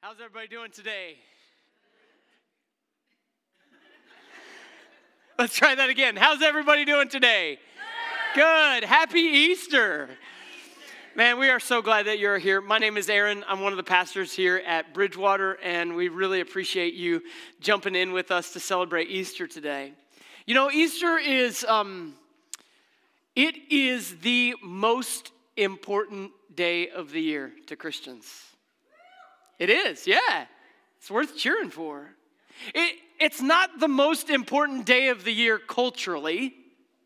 How's everybody doing today? Let's try that again. How's everybody doing today? Good. Happy Easter. Man, we are so glad that you're here. My name is Aaron. I'm one of the pastors here at Bridgewater, and we really appreciate you jumping in with us to celebrate Easter today. You know, Easter is um, it is the most important day of the year to Christians. It is, yeah. It's worth cheering for. It, it's not the most important day of the year culturally,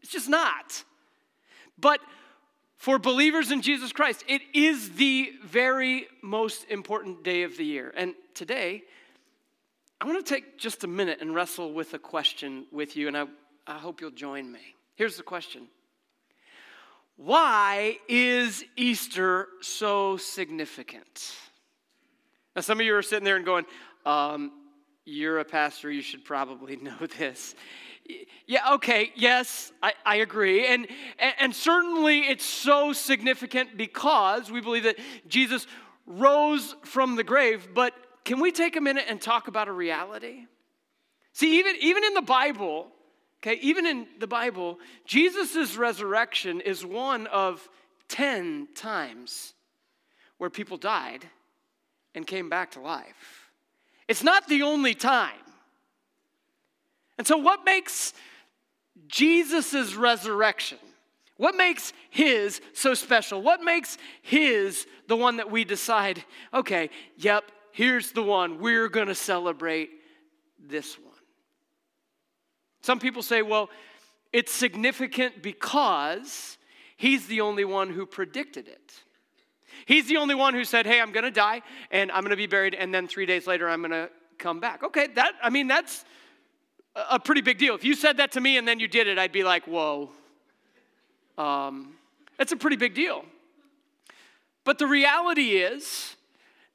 it's just not. But for believers in Jesus Christ, it is the very most important day of the year. And today, I want to take just a minute and wrestle with a question with you, and I, I hope you'll join me. Here's the question Why is Easter so significant? Now, some of you are sitting there and going, um, You're a pastor, you should probably know this. Yeah, okay, yes, I, I agree. And, and, and certainly it's so significant because we believe that Jesus rose from the grave. But can we take a minute and talk about a reality? See, even, even in the Bible, okay, even in the Bible, Jesus' resurrection is one of 10 times where people died and came back to life. It's not the only time. And so, what makes Jesus' resurrection? What makes his so special? What makes his the one that we decide, okay, yep, here's the one. We're to celebrate this one. Some people say, well, it's significant because he's the only one who predicted it. He's the only one who said, Hey, I'm going to die and I'm going to be buried, and then three days later, I'm going to come back. Okay, that, I mean, that's a pretty big deal. If you said that to me and then you did it, I'd be like, Whoa. Um, that's a pretty big deal. But the reality is,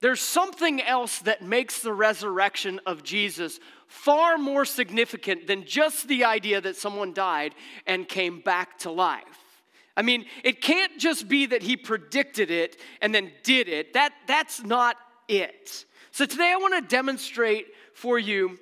there's something else that makes the resurrection of Jesus far more significant than just the idea that someone died and came back to life. I mean, it can't just be that he predicted it and then did it. That, that's not it. So today I want to demonstrate for you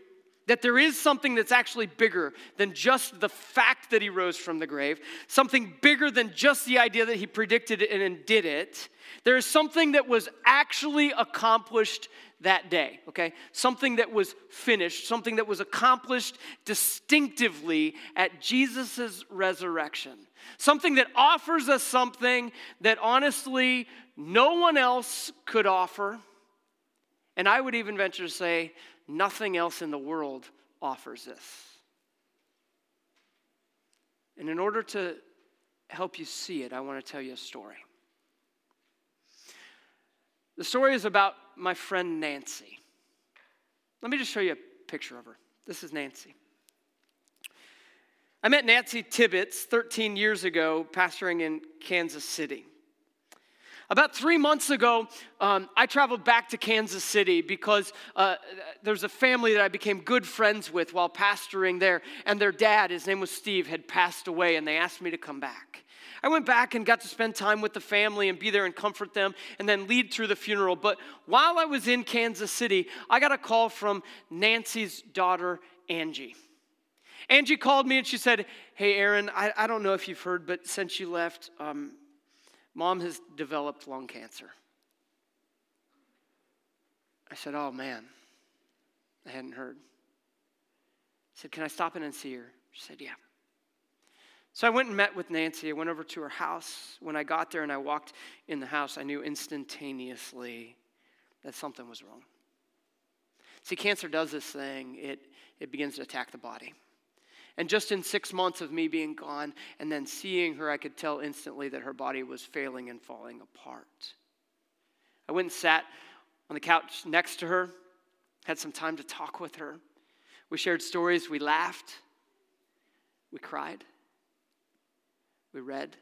that there is something that's actually bigger than just the fact that he rose from the grave, something bigger than just the idea that he predicted it and did it. There is something that was actually accomplished that day, okay? Something that was finished, something that was accomplished distinctively at Jesus' resurrection. Something that offers us something that honestly no one else could offer. And I would even venture to say, nothing else in the world offers this. And in order to help you see it, I want to tell you a story. The story is about my friend Nancy. Let me just show you a picture of her. This is Nancy. I met Nancy Tibbetts 13 years ago, pastoring in Kansas City. About three months ago, um, I traveled back to Kansas City because uh, there's a family that I became good friends with while pastoring there, and their dad, his name was Steve, had passed away, and they asked me to come back. I went back and got to spend time with the family and be there and comfort them and then lead through the funeral. But while I was in Kansas City, I got a call from Nancy's daughter, Angie. Angie called me and she said, Hey, Aaron, I, I don't know if you've heard, but since you left, um, mom has developed lung cancer. I said, Oh, man, I hadn't heard. I said, Can I stop in and see her? She said, Yeah. So I went and met with Nancy. I went over to her house. When I got there and I walked in the house, I knew instantaneously that something was wrong. See, cancer does this thing, it, it begins to attack the body. And just in six months of me being gone and then seeing her, I could tell instantly that her body was failing and falling apart. I went and sat on the couch next to her, had some time to talk with her. We shared stories, we laughed, we cried, we read,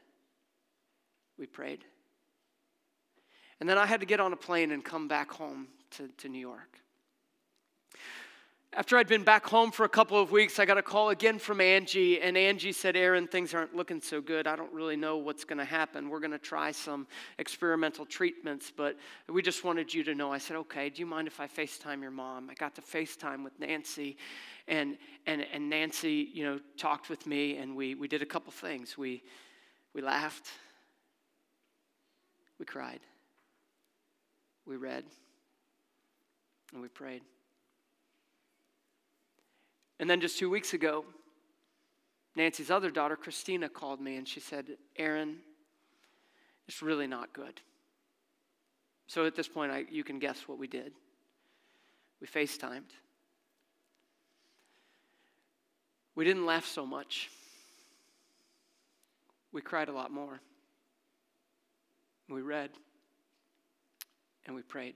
we prayed. And then I had to get on a plane and come back home to, to New York. After I'd been back home for a couple of weeks, I got a call again from Angie, and Angie said, Aaron, things aren't looking so good. I don't really know what's going to happen. We're going to try some experimental treatments, but we just wanted you to know. I said, okay, do you mind if I FaceTime your mom? I got to FaceTime with Nancy, and, and, and Nancy, you know, talked with me, and we, we did a couple things. We, we laughed, we cried, we read, and we prayed. And then just two weeks ago, Nancy's other daughter, Christina, called me and she said, Aaron, it's really not good. So at this point, I, you can guess what we did. We FaceTimed. We didn't laugh so much. We cried a lot more. We read and we prayed.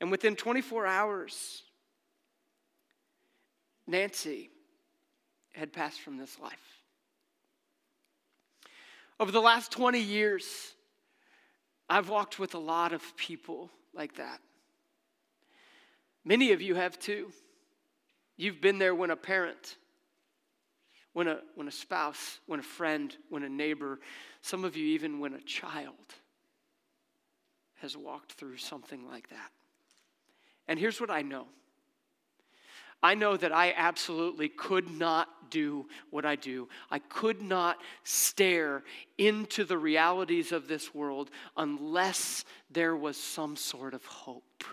And within 24 hours, Nancy had passed from this life. Over the last 20 years, I've walked with a lot of people like that. Many of you have too. You've been there when a parent, when a, when a spouse, when a friend, when a neighbor, some of you even when a child has walked through something like that. And here's what I know I know that I absolutely could not do what I do. I could not stare into the realities of this world unless there was some sort of hope.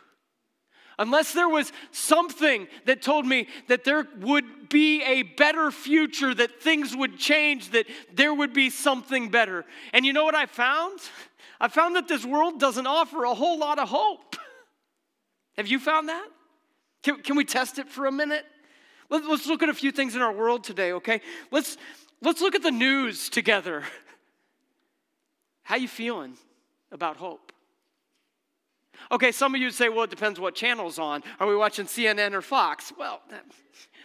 Unless there was something that told me that there would be a better future, that things would change, that there would be something better. And you know what I found? I found that this world doesn't offer a whole lot of hope. Have you found that? Can, can we test it for a minute? Let, us look at a few things in our world today, okay? Let's, let's look at the news together. How you feeling about hope? Okay, some of you say, well, it depends what channel's on. Are we watching CNN or Fox? Well, that,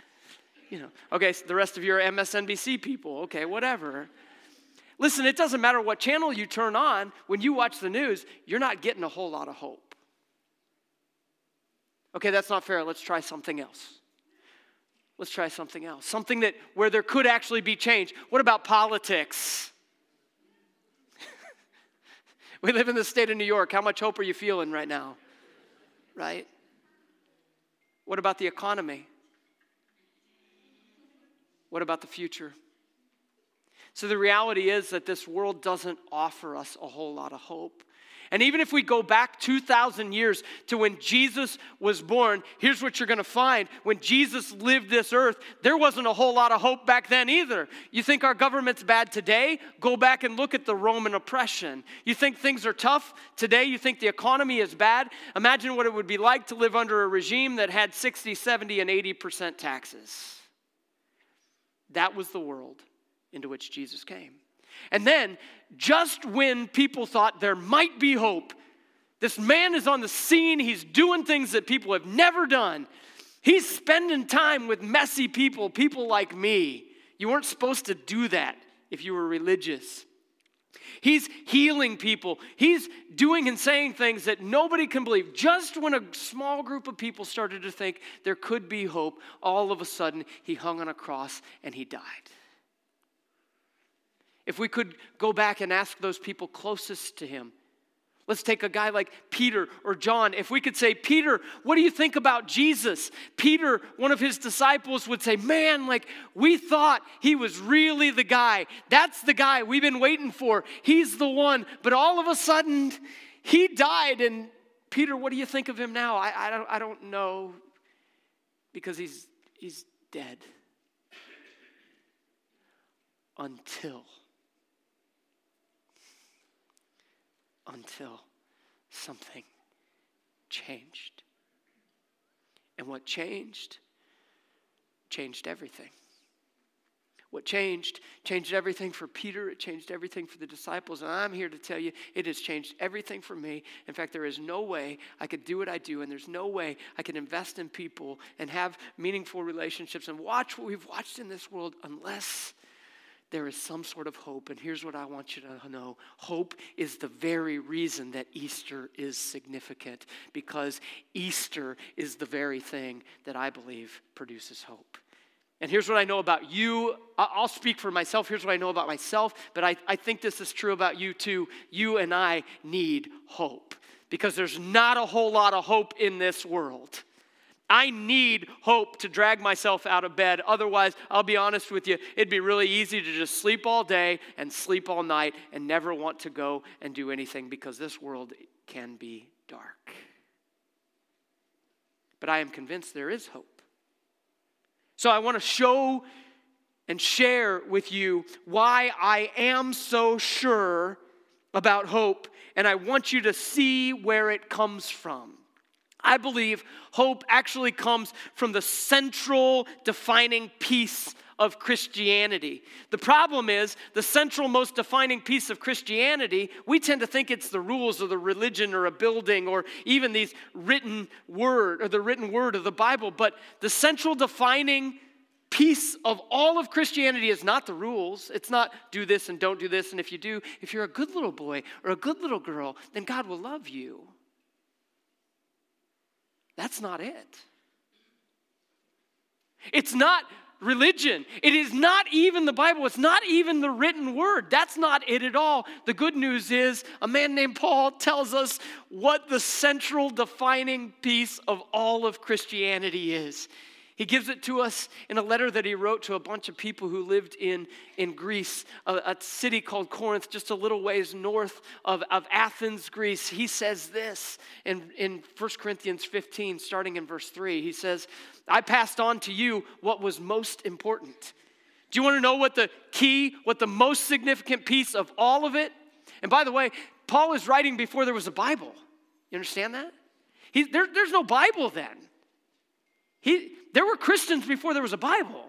you know. Okay, so the rest of you are MSNBC people. Okay, whatever. Listen, it doesn't matter what channel you turn on. When you watch the news, you're not getting a whole lot of hope. Okay, that's not fair. Let's try something else. Let's try something else. Something that where there could actually be change. What about politics? we live in the state of New York. How much hope are you feeling right now? Right? What about the economy? What about the future? So, the reality is that this world doesn't offer us a whole lot of hope. And even if we go back 2,000 years to when Jesus was born, here's what you're going to find. When Jesus lived this earth, there wasn't a whole lot of hope back then either. You think our government's bad today? Go back and look at the Roman oppression. You think things are tough today? You think the economy is bad? Imagine what it would be like to live under a regime that had 60, 70, and 80% taxes. That was the world into which Jesus came. And then, just when people thought there might be hope, this man is on the scene. He's doing things that people have never done. He's spending time with messy people, people like me. You weren't supposed to do that if you were religious. He's healing people. He's doing and saying things that nobody can believe. Just when a small group of people started to think there could be hope, all of a sudden he hung on a cross and he died. If we could go back and ask those people closest to him, Let's take a guy like Peter or John. If we could say, Peter, what do you think about Jesus? Peter, one of his disciples, would say, Man, like we thought he was really the guy. That's the guy we've been waiting for. He's the one. But all of a sudden, he died. And Peter, what do you think of him now? I, I, don't, I don't know because he's, he's dead. Until until something changed. And what changed, changed everything. What changed, changed everything for Peter. It changed everything for the disciples. And I'm here to tell you, it has changed everything for me. In fact, there is no way I could do what I do, and there's no way I can invest in people and have meaningful relationships and watch what we've watched in this world unless there is some sort of hope. And here's what I want you to know hope is the very reason that Easter is significant, because Easter is the very thing that I believe produces hope. And here's what I know about you. I'll speak for myself. Here's what I know about myself, but I, I think this is true about you too. You and I need hope because there's not a whole lot of hope in this world. I need hope to drag myself out of bed. Otherwise, I'll be honest with you, it'd be really easy to just sleep all day and sleep all night and never want to go and do anything because this world can be dark. But I am convinced there is hope. So I want to show and share with you why I am so sure about hope, and I want you to see where it comes from. I believe hope actually comes from the central defining piece of Christianity. The problem is, the central, most defining piece of Christianity, we tend to think it's the rules of the religion or a building or even these written word or the written word of the Bible. But the central defining piece of all of Christianity is not the rules. It's not do this and don't do this. And if you do, if you're a good little boy or a good little girl, then God will love you. That's not it. It's not religion. It is not even the Bible. It's not even the written word. That's not it at all. The good news is a man named Paul tells us what the central defining piece of all of Christianity is. He gives it to us in a letter that he wrote to a bunch of people who lived in, in Greece, a, a city called Corinth, just a little ways north of, of Athens, Greece. He says this in, in 1 Corinthians 15, starting in verse 3. He says, I passed on to you what was most important. Do you want to know what the key, what the most significant piece of all of it? And by the way, Paul is writing before there was a Bible. You understand that? He, there, there's no Bible then. He, there were Christians before there was a Bible.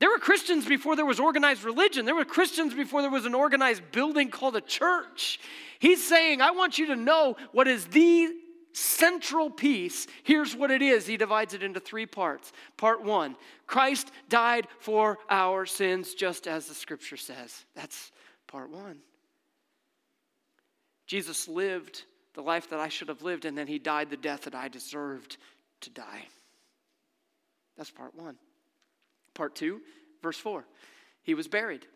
There were Christians before there was organized religion. There were Christians before there was an organized building called a church. He's saying, I want you to know what is the central piece. Here's what it is. He divides it into three parts. Part one Christ died for our sins, just as the scripture says. That's part one. Jesus lived the life that I should have lived, and then he died the death that I deserved to die. That's part one. Part two, verse four. He was buried,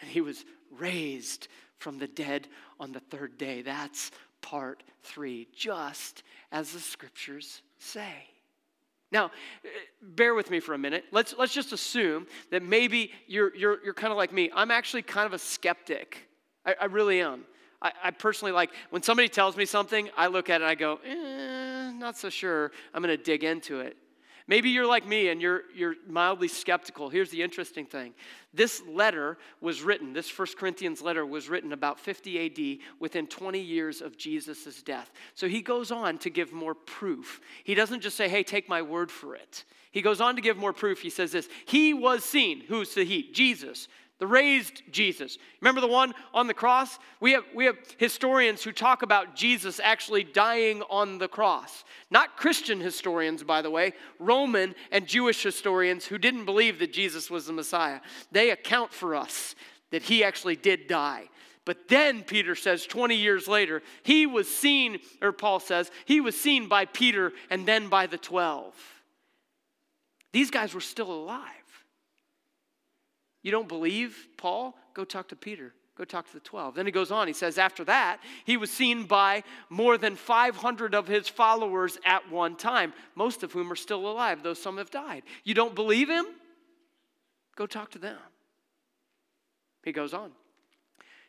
and he was raised from the dead on the third day. That's part three, just as the scriptures say. Now, bear with me for a minute. Let's, let's just assume that maybe you're, you're, you're kind of like me. I'm actually kind of a skeptic. I, I really am. I, I, personally like when somebody tells me something, I look at it and I go, eh, not so sure. I'm going to dig into it. Maybe you're like me and you're, you're mildly skeptical. Here's the interesting thing this letter was written, this First Corinthians letter was written about 50 AD within 20 years of Jesus' death. So he goes on to give more proof. He doesn't just say, hey, take my word for it. He goes on to give more proof. He says this He was seen. Who's the He? Jesus the raised Jesus. Remember the one on the cross? We have, we have historians who talk about Jesus actually dying on the cross. Not Christian historians, by the way, Roman and Jewish historians who didn't believe that Jesus was the Messiah. They account for us that he actually did die. But then Peter says 20 years later, he was seen, or Paul says, he was seen by Peter and then by the 12. These guys were still alive. You don't believe Paul? Go talk to Peter. Go talk to the 12. Then he goes on. He says, after that, he was seen by more than 500 of his followers at one time, most of whom are still alive, though some have died. You don't believe him? Go talk to them. He goes on.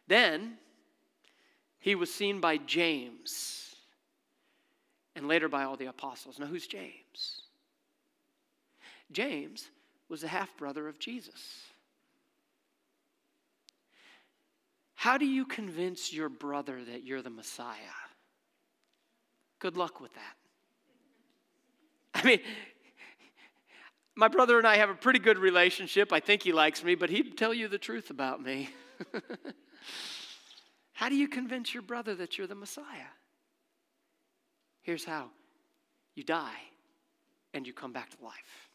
Then he was seen by James and later by all the apostles. Now, who's James? James was the half brother of Jesus. How do you convince your brother that you're the Messiah? Good luck with that. I mean, my brother and I have a pretty good relationship. I think he likes me, but he'd tell you the truth about me. how do you convince your brother that you're the Messiah? Here's how you die and you come back to life.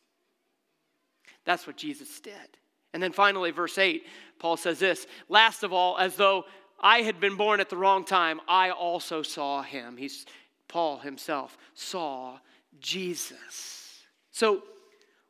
That's what Jesus did. And then finally, verse 8, Paul says this Last of all, as though I had been born at the wrong time, I also saw him. He's Paul himself saw Jesus. So,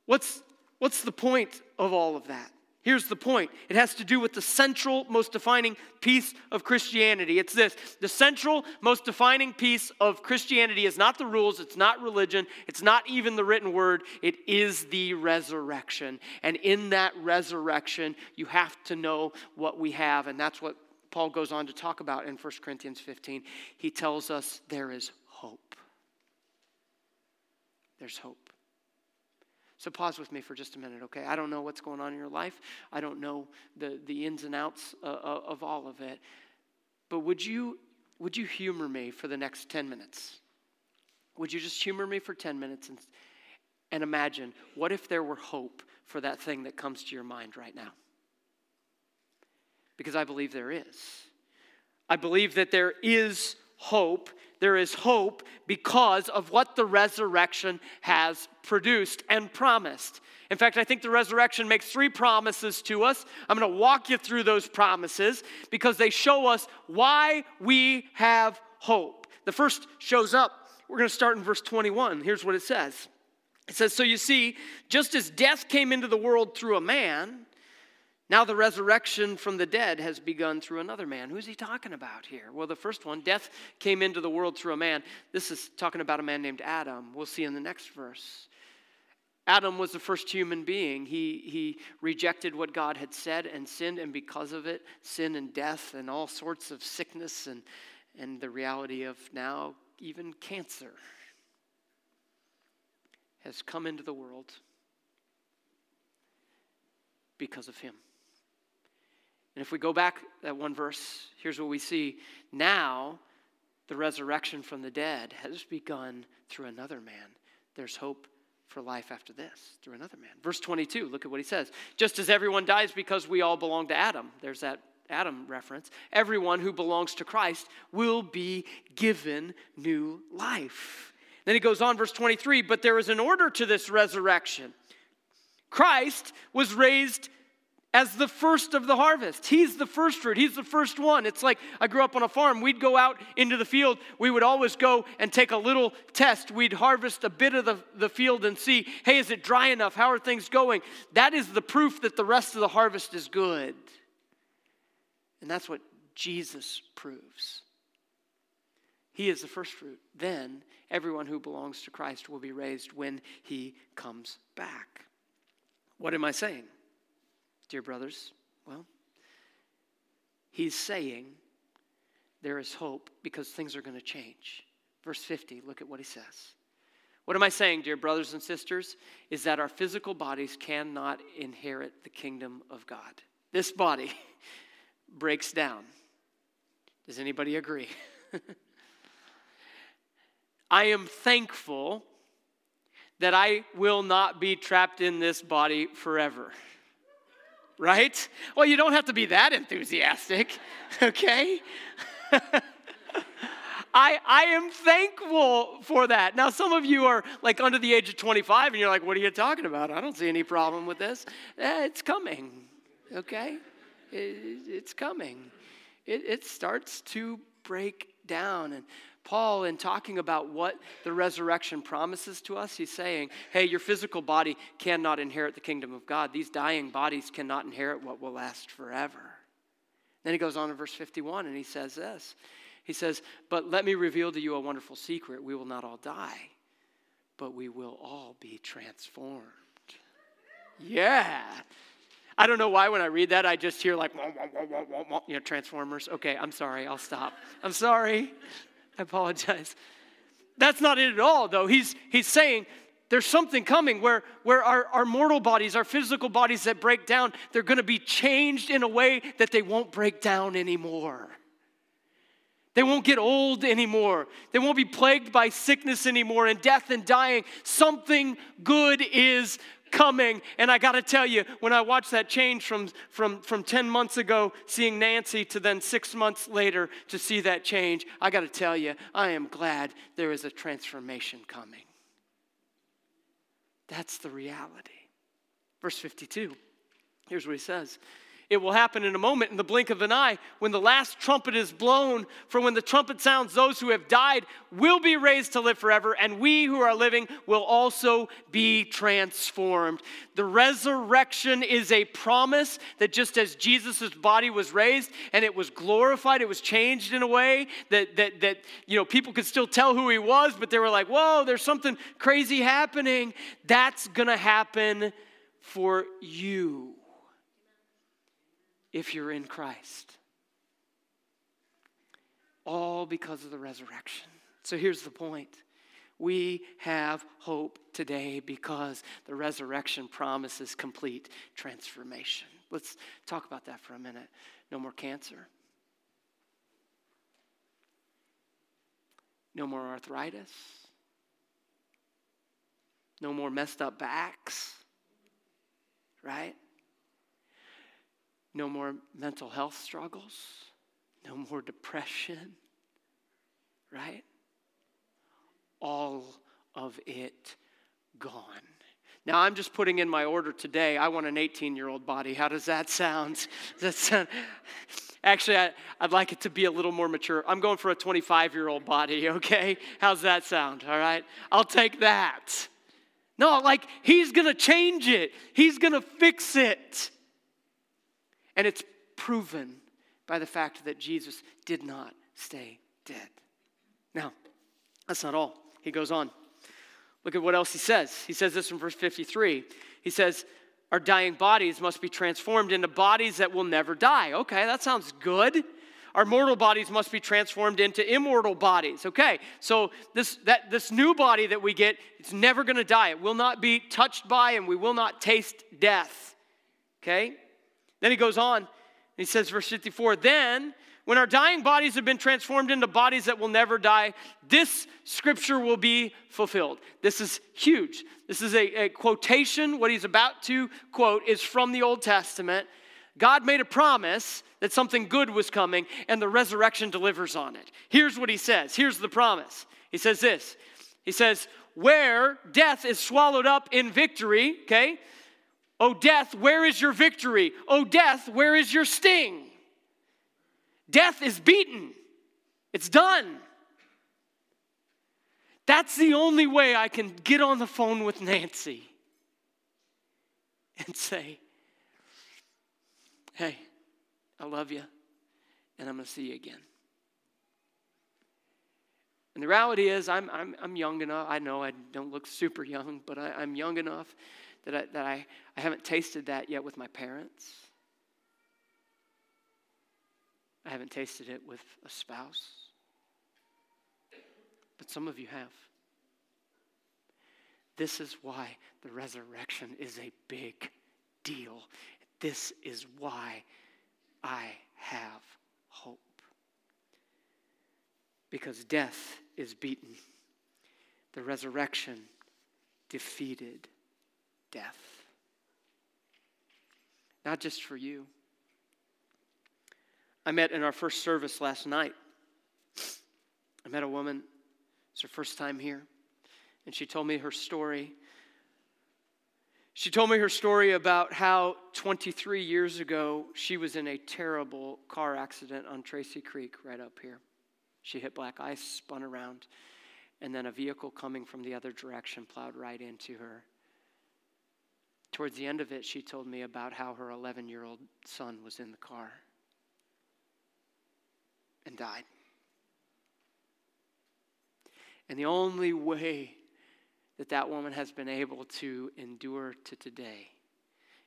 what's, what's the point of all of that? Here's the point it has to do with the central, most defining piece of Christianity. It's this the central, most defining piece of Christianity is not the rules, it's not religion, it's not even the written word, it is the resurrection. And in that resurrection, you have to know what we have. And that's what Paul goes on to talk about in 1 Corinthians 15. He tells us there is hope. There's hope. So pause with me for just a minute, okay? I don't know what's going on in your life. I don't know the, the ins and outs uh, uh, of all of it. But would you, would you humor me for the next 10 minutes? Would you just humor me for 10 minutes and, and imagine what if there were hope for that thing that comes to your mind right now? Because I believe there is. I believe that there is hope. There is hope because of what the resurrection has produced and promised. In fact, I think the resurrection makes three promises to us. I'm going to walk you through those promises because they show us why we have hope. The first shows up. We're going to start in verse 21. Here's what it says It says, So you see, just as death came into the world through a man, now, the resurrection from the dead has begun through another man. Who's he talking about here? Well, the first one, death came into the world through a man. This is talking about a man named Adam. We'll see in the next verse. Adam was the first human being. He, he rejected what God had said and sinned, and because of it, sin and death and all sorts of sickness and, and the reality of now even cancer has come into the world because of him. And if we go back that one verse, here's what we see. Now, the resurrection from the dead has begun through another man. There's hope for life after this through another man. Verse 22, look at what he says. Just as everyone dies because we all belong to Adam, there's that Adam reference. Everyone who belongs to Christ will be given new life. Then he goes on, verse 23, but there is an order to this resurrection. Christ was raised as the first of the harvest. He's the first fruit. He's the first one. It's like I grew up on a farm. We'd go out into the field. We would always go and take a little test. We'd harvest a bit of the, the field and see, hey, is it dry enough? How are things going? That is the proof that the rest of the harvest is good. And that's what Jesus proves. He is the first fruit. Then everyone who belongs to Christ will be raised when he comes back. What am I saying? Dear brothers? Well, he's saying there is hope because things are going to change. Verse 50, look at what he says. What am I saying, dear brothers and sisters? Is that our physical bodies cannot inherit the kingdom of God. This body breaks down. Does anybody agree? I am thankful that I will not be trapped in this body forever right? Well, you don't have to be that enthusiastic, okay? I, I am thankful for that. Now, some of you are like under the age of 25 and you're like, what are you talking about? I don't see any problem with this. Eh, it's coming, okay? It, it's coming. It, it starts to break down. And Paul, in talking about what the resurrection promises to us, he's saying, hey, your physical body cannot inherit the kingdom of God. These dying bodies cannot inherit what will last forever. Then he goes on in verse 51 and he says this He says, But let me reveal to you a wonderful secret. We will not all die, but we will all be transformed. Yeah. I don't know why when I read that, I just hear like, you know, Transformers. Okay, I'm sorry, I'll stop. I'm sorry. I apologize. That's not it at all, though. He's, he's saying there's something coming where, where our, our mortal bodies, our physical bodies that break down, they're going to be changed in a way that they won't break down anymore. They won't get old anymore. They won't be plagued by sickness anymore and death and dying. Something good is coming. And I got to tell you, when I watched that change from, from, from 10 months ago, seeing Nancy, to then six months later to see that change, I got to tell you, I am glad there is a transformation coming. That's the reality. Verse 52. Here's what he says it will happen in a moment, in the blink of an eye, when the last trumpet is blown. For when the trumpet sounds, those who have died will be raised to live forever, and we who are living will also be transformed. The resurrection is a promise that just as Jesus' body was raised and it was glorified, it was changed in a way that, that, that you know, people could still tell who he was, but they were like, whoa, there's something crazy happening. That's gonna happen for you if you're in Christ. All because of the resurrection. So here's the point. We have hope today because the resurrection promises complete transformation. Let's talk about that for a minute. No more cancer. No more arthritis. No more messed up backs. Right? No more mental health struggles. No more depression. Right? All of it gone. Now, I'm just putting in my order today. I want an 18 year old body. How does that sound? Does that sound? Actually, I, would like it to be a little more mature. I'm going for a 25 year old body, okay? How's that sound? All right? I'll take that. No, like, he's gonna change it, he's gonna fix it. And it's proven by the fact that Jesus did not stay dead. Now, that's not all. He goes on. Look at what else he says. He says this in verse 53. He says, Our dying bodies must be transformed into bodies that will never die. Okay, that sounds good. Our mortal bodies must be transformed into immortal bodies. Okay, so this, that, this new body that we get, it's never gonna die. It will not be touched by and we will not taste death. Okay? Then he goes on, he says, verse 54 Then, when our dying bodies have been transformed into bodies that will never die, this scripture will be fulfilled. This is huge. This is a, a, quotation. What he's about to quote is from the Old Testament. God made a promise that something good was coming, and the resurrection delivers on it. Here's what he says. Here's the promise. He says this He says, Where death is swallowed up in victory, okay? O death, where is your victory? O death, where is your sting? Death is beaten, it's done. That's the only way I can get on the phone with Nancy and say, Hey, I love you, and I'm going to see you again. And the reality is, I'm, I'm, I'm young enough. I know I don't look super young, but I, I'm young enough that I, that I, I haven't tasted that yet with my parents. I haven't tasted it with a spouse. But some of you have. This is why the resurrection is a big deal. This is why I have hope. Because death is beaten, the resurrection defeated death. Not just for you. I met in our first service last night. I met a woman, it's her first time here, and she told me her story. She told me her story about how 23 years ago she was in a terrible car accident on Tracy Creek right up here. She hit black ice, spun around, and then a vehicle coming from the other direction plowed right into her. Towards the end of it, she told me about how her 11 year old son was in the car and died. And the only way that that woman has been able to endure to today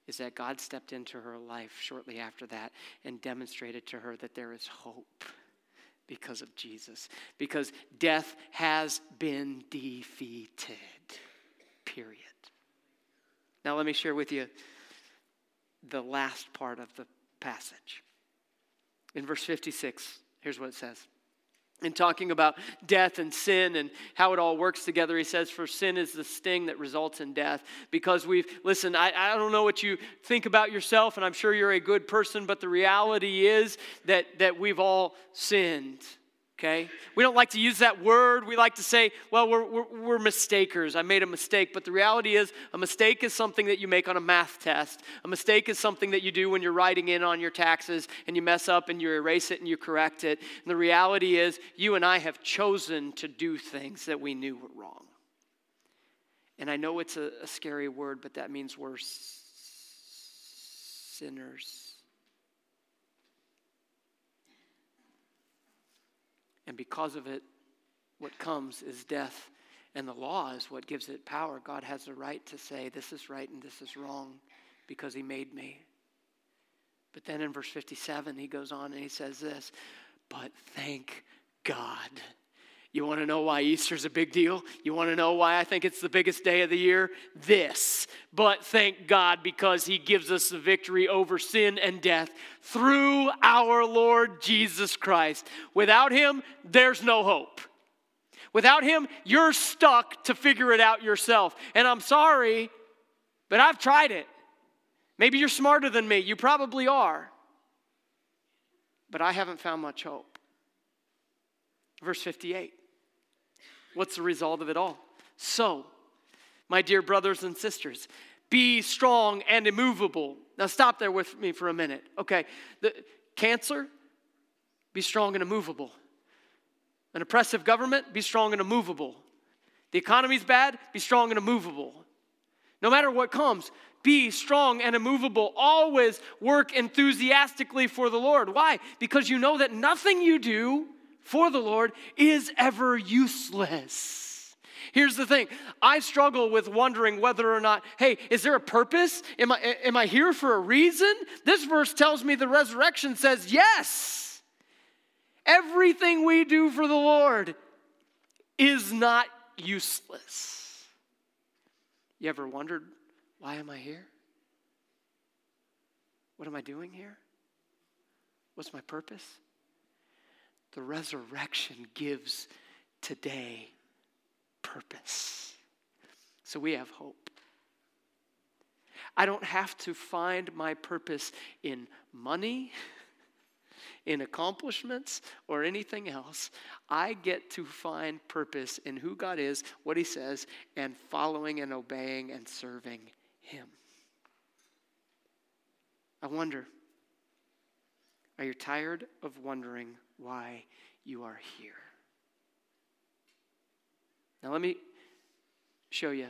is that God stepped into her life shortly after that and demonstrated to her that there is hope because of Jesus, because death has been defeated. Period. Now, let me share with you the last part of the passage. In verse 56, here's what it says. In talking about death and sin and how it all works together, he says, For sin is the sting that results in death. Because we've, listen, I, I don't know what you think about yourself, and I'm sure you're a good person, but the reality is that, that we've all sinned. Okay? We don't like to use that word. We like to say, well, we're, we're, we're, mistakers. I made a mistake. But the reality is, a mistake is something that you make on a math test. A mistake is something that you do when you're writing in on your taxes and you mess up and you erase it and you correct it. And the reality is, you and I have chosen to do things that we knew were wrong. And I know it's a, a scary word, but that means we're sinners. And because of it, what comes is death. And the law is what gives it power. God has the right to say, this is right and this is wrong because he made me. But then in verse 57, he goes on and he says this, but thank God you want to know why Easter's a big deal? You want to know why I think it's the biggest day of the year? This. But thank God because He gives us the victory over sin and death through our Lord Jesus Christ. Without Him, there's no hope. Without Him, you're stuck to figure it out yourself. And I'm sorry, but I've tried it. Maybe you're smarter than me. You probably are. But I haven't found much hope. Verse 58. What's the result of it all? So, my dear brothers and sisters, be strong and immovable. Now, stop there with me for a minute. Okay, the cancer, be strong and immovable. An oppressive government, be strong and immovable. The economy's bad, be strong and immovable. No matter what comes, be strong and immovable. Always work enthusiastically for the Lord. Why? Because you know that nothing you do for the Lord is ever useless. Here's the thing I struggle with wondering whether or not, hey, is there a purpose? Am I, am I here for a reason? This verse tells me the resurrection says yes. Everything we do for the Lord is not useless. You ever wondered, why am I here? What am I doing here? What's my purpose? The resurrection gives today purpose. So we have hope. I don't have to find my purpose in money, in accomplishments, or anything else. I get to find purpose in who God is, what He says, and following and obeying and serving Him. I wonder are you tired of wondering why you are here. Now, let me show you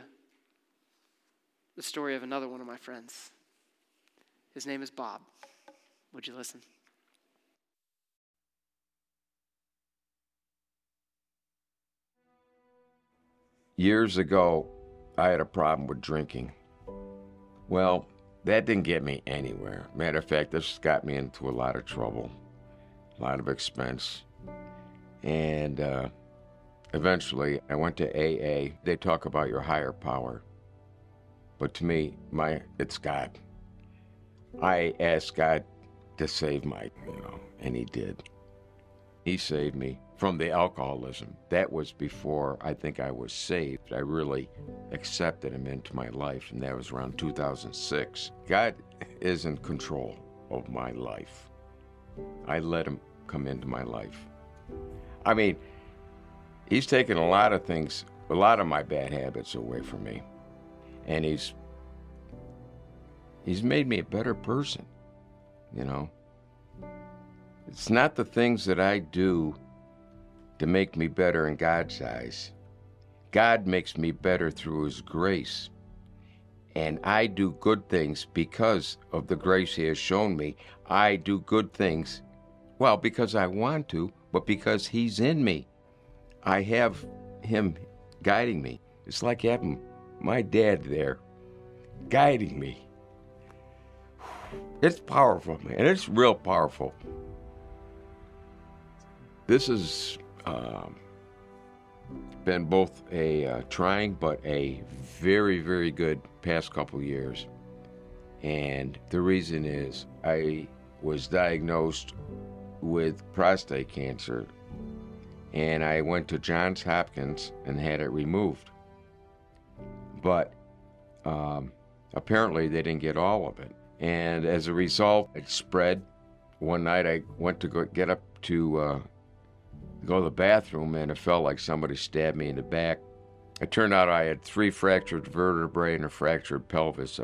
the story of another one of my friends. His name is Bob. Would you listen? Years ago, I had a problem with drinking. Well, that didn't get me anywhere. Matter of fact, this got me into a lot of trouble a lot of expense. And uh, eventually I went to AA. They talk about your higher power. But to me, my it's God. I asked God to save my, you know, and he did. He saved me from the alcoholism. That was before I think I was saved. I really accepted him into my life, and that was around 2006. God is in control of my life. I let him come into my life. I mean, he's taken a lot of things, a lot of my bad habits away from me. And he's he's made me a better person, you know. It's not the things that I do to make me better in God's eyes. God makes me better through his grace. And I do good things because of the grace he has shown me. I do good things well, because I want to, but because He's in me. I have Him guiding me. It's like having my dad there guiding me. It's powerful, man. It's real powerful. This has um, been both a uh, trying but a very, very good past couple years. And the reason is I was diagnosed with prostate cancer. And I went to Johns Hopkins and had it removed. But um, apparently they didn't get all of it. And as a result, it spread. One night I went to go get up to uh, go to the bathroom, and it felt like somebody stabbed me in the back. It turned out I had three fractured vertebrae and a fractured pelvis.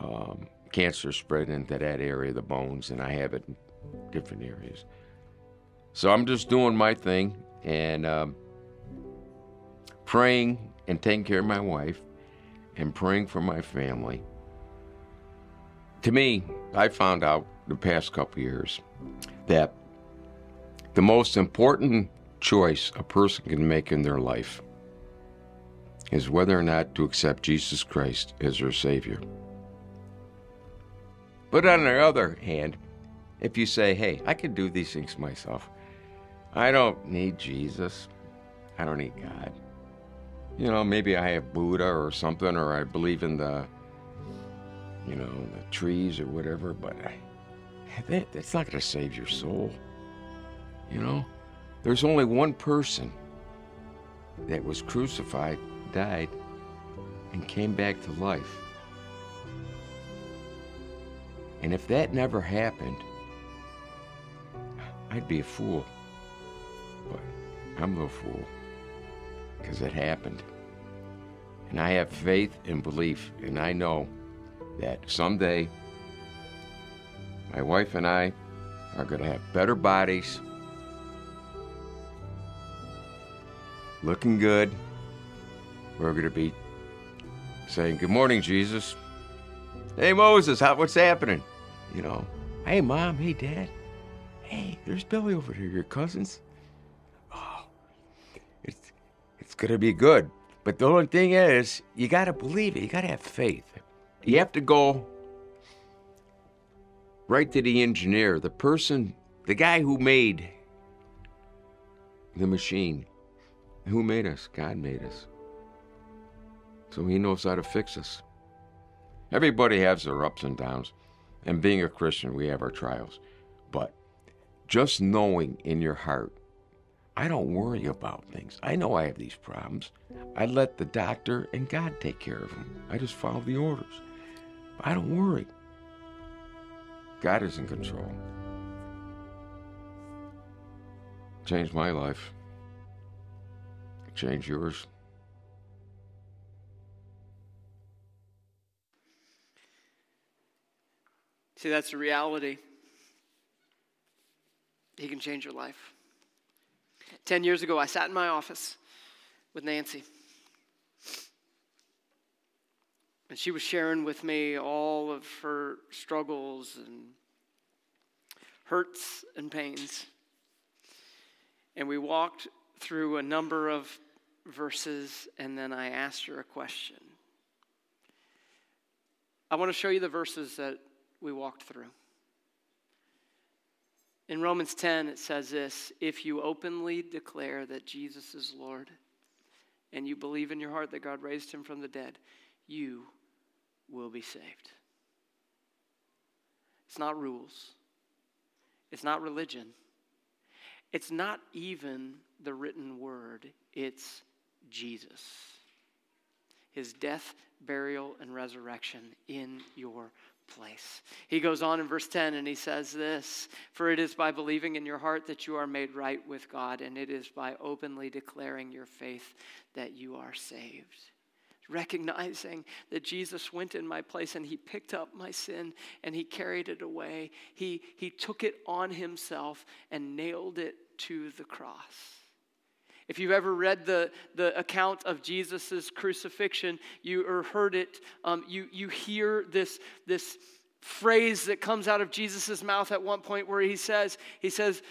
Um, cancer spread into that area of the bones, and I have it in different areas. So I'm just doing my thing and um, praying and taking care of my wife and praying for my family. To me, I found out the past couple years that the most important choice a person can make in their life is whether or not to accept Jesus Christ as their Savior. But on the other hand, if you say, hey, I can do these things myself, I don't need Jesus, I don't need God. You know, maybe I have Buddha or something, or I believe in the, you know, the trees or whatever, but I, that, that's not going to save your soul. You know, there's only one person that was crucified, died, and came back to life. And if that never happened, I'd be a fool. But I'm no fool because it happened. And I have faith and belief, and I know that someday my wife and I are going to have better bodies, looking good. We're going to be saying, Good morning, Jesus. Hey, Moses, how, what's happening? You know, hey, mom, hey, dad. Hey, there's Billy over here, your cousins. Oh, it's, it's going to be good. But the only thing is, you got to believe it. You got to have faith. You have to go right to the engineer, the person, the guy who made the machine. Who made us? God made us. So he knows how to fix us. Everybody has their ups and downs. And being a Christian, we have our trials. But just knowing in your heart, I don't worry about things. I know I have these problems. I let the doctor and God take care of them. I just follow the orders. But I don't worry. God is in control. Changed my life. Change yours. See, that's the reality. He can change your life. Ten years ago, I sat in my office with Nancy. And she was sharing with me all of her struggles and hurts and pains. And we walked through a number of verses, and then I asked her a question. I want to show you the verses that we walked through. In Romans 10, it says this If you openly declare that Jesus is Lord and you believe in your heart that God raised him from the dead, you will be saved. It's not rules, it's not religion, it's not even the written word, it's Jesus. His death, burial, and resurrection in your place. He goes on in verse 10 and he says this For it is by believing in your heart that you are made right with God, and it is by openly declaring your faith that you are saved. Recognizing that Jesus went in my place and he picked up my sin and he carried it away. He, he took it on himself and nailed it to the cross. If you've ever read the, the account of Jesus' crucifixion, you or heard it, um, you, you hear this, this phrase that comes out of Jesus' mouth at one point where he says, he says,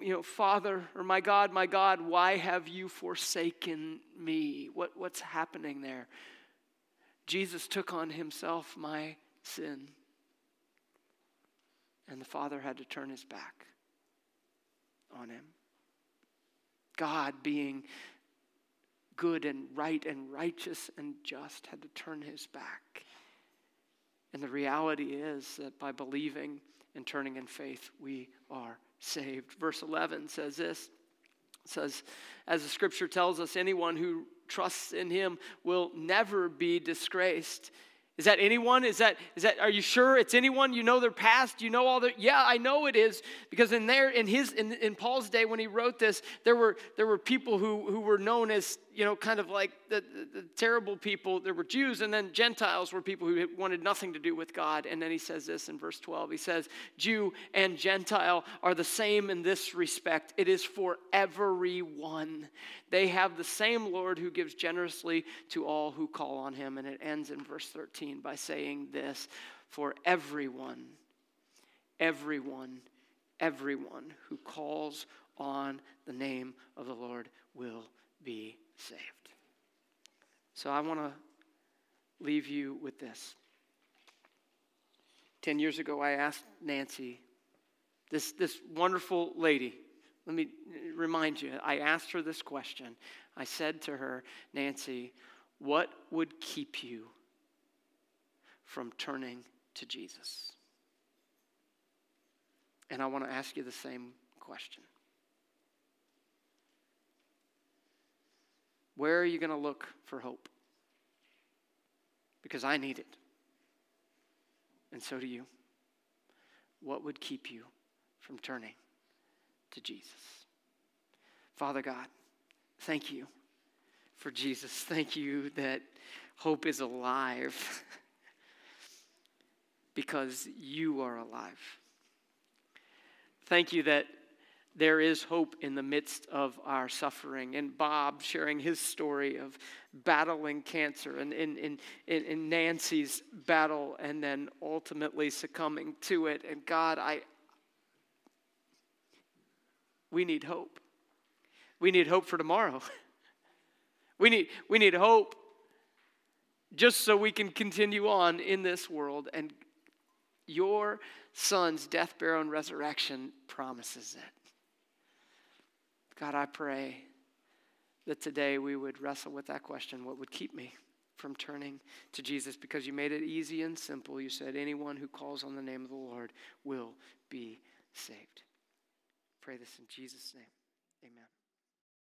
you know, Father or my God, my God, why have you forsaken me? What, what's happening there? Jesus took on himself my sin. And the Father had to turn his back on him. God, being good and right and righteous and just, had to turn his back. And the reality is that by believing and turning in faith, we are saved. Verse 11 says this says, as the scripture tells us, anyone who trusts in him will never be disgraced. Is that anyone? Is that is that are you sure it's anyone? You know their past, you know all their Yeah, I know it is because in there in his in, in Paul's day when he wrote this, there were there were people who who were known as, you know, kind of like the, the, the terrible people. There were Jews and then Gentiles were people who wanted nothing to do with God. And then he says this in verse 12. He says, "Jew and Gentile are the same in this respect. It is for everyone. They have the same Lord who gives generously to all who call on him." And it ends in verse 13 by saying this For everyone, everyone, everyone who calls on the name of the Lord will be saved. So I want to leave you with this. Ten years ago, I asked Nancy, this, this wonderful lady, let me remind you, I asked her this question. I said to her, Nancy, what would keep you from turning to Jesus? And I want to ask you the same question. Where are you going to look for hope? Because I need it. And so do you. What would keep you from turning to Jesus? Father God, thank you for Jesus. Thank you that hope is alive. because you are alive. Thank you that there is hope in the midst of our suffering. And Bob sharing his story of battling cancer and in, in, in, Nancy's battle and then ultimately succumbing to it. And God, I we need hope. We need hope for tomorrow. We need, we need hope just so we can continue on in this world and your son's death, burial, and resurrection promises it. God, I pray that today we would wrestle with that question what would keep me from turning to Jesus? Because you made it easy and simple. You said, anyone who calls on the name of the Lord will be saved. Pray this in Jesus' name. Amen.